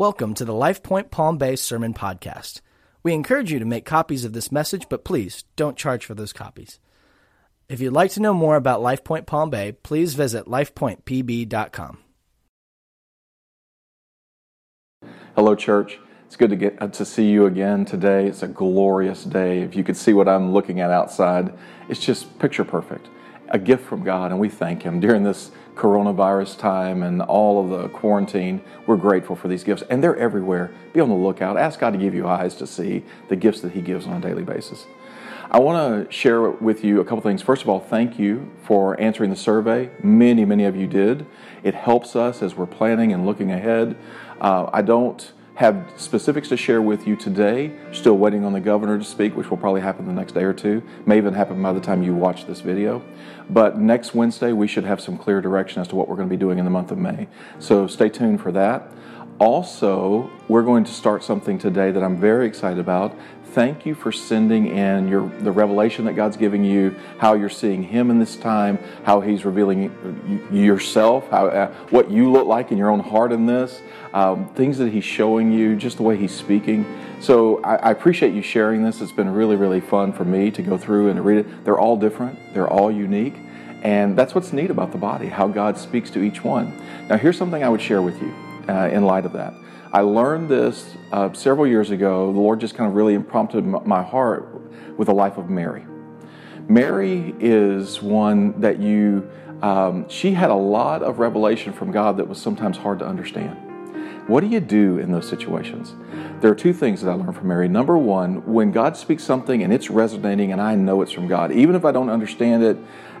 Welcome to the LifePoint Palm Bay Sermon Podcast. We encourage you to make copies of this message, but please don't charge for those copies. If you'd like to know more about LifePoint Palm Bay, please visit lifepointpb.com. Hello, church. It's good to get uh, to see you again today. It's a glorious day. If you could see what I'm looking at outside, it's just picture perfect. A gift from God, and we thank Him during this coronavirus time and all of the quarantine. We're grateful for these gifts, and they're everywhere. Be on the lookout. Ask God to give you eyes to see the gifts that He gives on a daily basis. I want to share with you a couple things. First of all, thank you for answering the survey. Many, many of you did. It helps us as we're planning and looking ahead. Uh, I don't have specifics to share with you today. Still waiting on the governor to speak, which will probably happen the next day or two. May even happen by the time you watch this video. But next Wednesday, we should have some clear direction as to what we're going to be doing in the month of May. So stay tuned for that. Also, we're going to start something today that I'm very excited about thank you for sending in your the revelation that God's giving you, how you're seeing Him in this time, how He's revealing yourself, how uh, what you look like in your own heart in this, um, things that He's showing you, just the way He's speaking. So I, I appreciate you sharing this. It's been really really fun for me to go through and to read it. They're all different. They're all unique. And that's what's neat about the body, how God speaks to each one. Now, here's something I would share with you uh, in light of that. I learned this uh, several years ago. The Lord just kind of really prompted my heart with the life of Mary. Mary is one that you, um, she had a lot of revelation from God that was sometimes hard to understand. What do you do in those situations? There are two things that I learned from Mary. Number one, when God speaks something and it's resonating and I know it's from God, even if I don't understand it,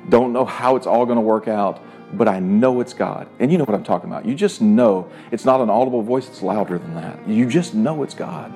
don't know how it's all going to work out, but I know it's God. And you know what I'm talking about. You just know it's not an audible voice, it's louder than that. You just know it's God.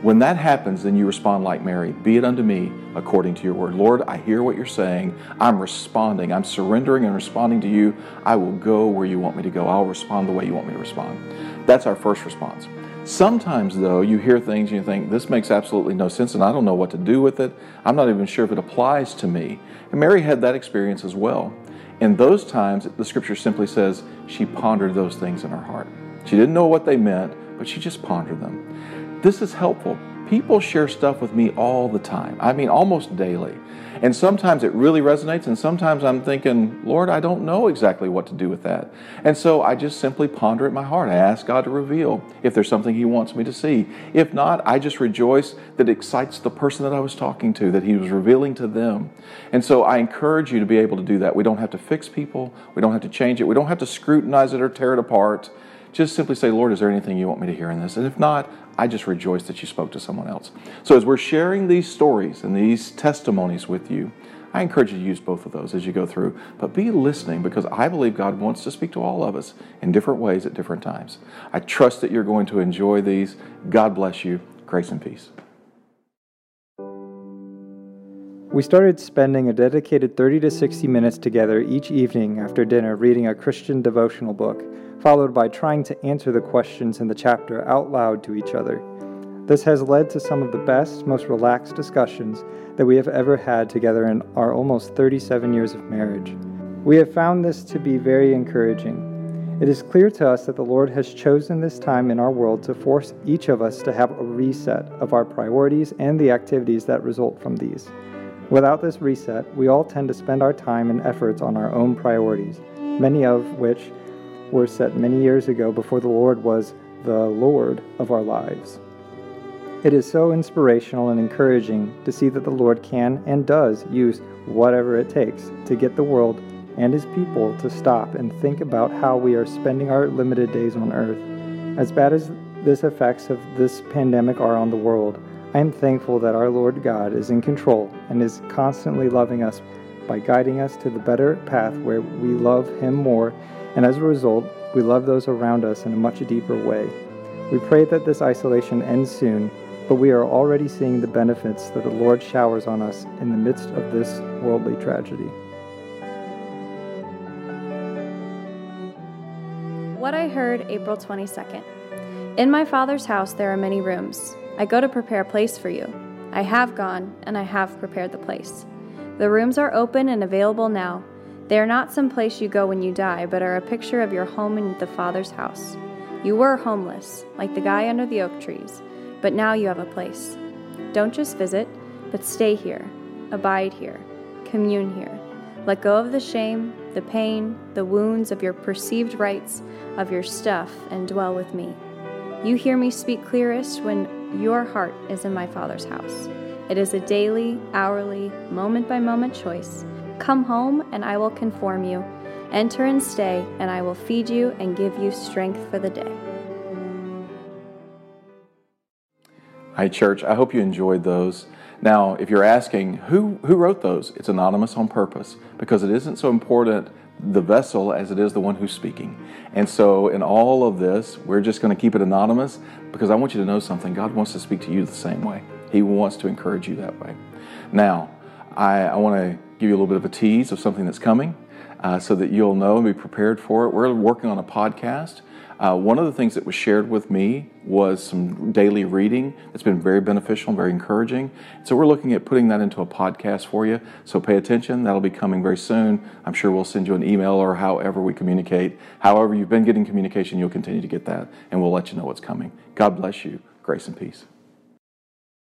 When that happens, then you respond like Mary Be it unto me according to your word. Lord, I hear what you're saying. I'm responding. I'm surrendering and responding to you. I will go where you want me to go. I'll respond the way you want me to respond. That's our first response. Sometimes, though, you hear things and you think, this makes absolutely no sense and I don't know what to do with it. I'm not even sure if it applies to me. And Mary had that experience as well. In those times, the scripture simply says she pondered those things in her heart. She didn't know what they meant, but she just pondered them. This is helpful. People share stuff with me all the time. I mean, almost daily. And sometimes it really resonates, and sometimes I'm thinking, Lord, I don't know exactly what to do with that. And so I just simply ponder it in my heart. I ask God to reveal if there's something He wants me to see. If not, I just rejoice that it excites the person that I was talking to, that He was revealing to them. And so I encourage you to be able to do that. We don't have to fix people, we don't have to change it, we don't have to scrutinize it or tear it apart. Just simply say, Lord, is there anything you want me to hear in this? And if not, I just rejoice that you spoke to someone else. So, as we're sharing these stories and these testimonies with you, I encourage you to use both of those as you go through. But be listening because I believe God wants to speak to all of us in different ways at different times. I trust that you're going to enjoy these. God bless you. Grace and peace. We started spending a dedicated 30 to 60 minutes together each evening after dinner reading a Christian devotional book followed by trying to answer the questions in the chapter out loud to each other. This has led to some of the best, most relaxed discussions that we have ever had together in our almost 37 years of marriage. We have found this to be very encouraging. It is clear to us that the Lord has chosen this time in our world to force each of us to have a reset of our priorities and the activities that result from these. Without this reset, we all tend to spend our time and efforts on our own priorities, many of which were set many years ago before the Lord was the Lord of our lives. It is so inspirational and encouraging to see that the Lord can and does use whatever it takes to get the world and His people to stop and think about how we are spending our limited days on earth. As bad as this effects of this pandemic are on the world, I am thankful that our Lord God is in control and is constantly loving us by guiding us to the better path where we love Him more and as a result, we love those around us in a much deeper way. We pray that this isolation ends soon, but we are already seeing the benefits that the Lord showers on us in the midst of this worldly tragedy. What I heard April 22nd. In my Father's house there are many rooms. I go to prepare a place for you. I have gone, and I have prepared the place. The rooms are open and available now. They are not some place you go when you die, but are a picture of your home in the Father's house. You were homeless, like the guy under the oak trees, but now you have a place. Don't just visit, but stay here, abide here, commune here. Let go of the shame, the pain, the wounds of your perceived rights, of your stuff, and dwell with me. You hear me speak clearest when your heart is in my Father's house. It is a daily, hourly, moment by moment choice. Come home, and I will conform you. Enter and stay, and I will feed you and give you strength for the day. Hi, church. I hope you enjoyed those. Now, if you're asking who, who wrote those, it's anonymous on purpose because it isn't so important the vessel as it is the one who's speaking. And so, in all of this, we're just going to keep it anonymous because I want you to know something. God wants to speak to you the same way, He wants to encourage you that way. Now, I, I want to give you a little bit of a tease of something that's coming uh, so that you'll know and be prepared for it. We're working on a podcast. Uh, one of the things that was shared with me was some daily reading that's been very beneficial and very encouraging. So we're looking at putting that into a podcast for you. So pay attention. That'll be coming very soon. I'm sure we'll send you an email or however we communicate. However, you've been getting communication, you'll continue to get that, and we'll let you know what's coming. God bless you. Grace and peace.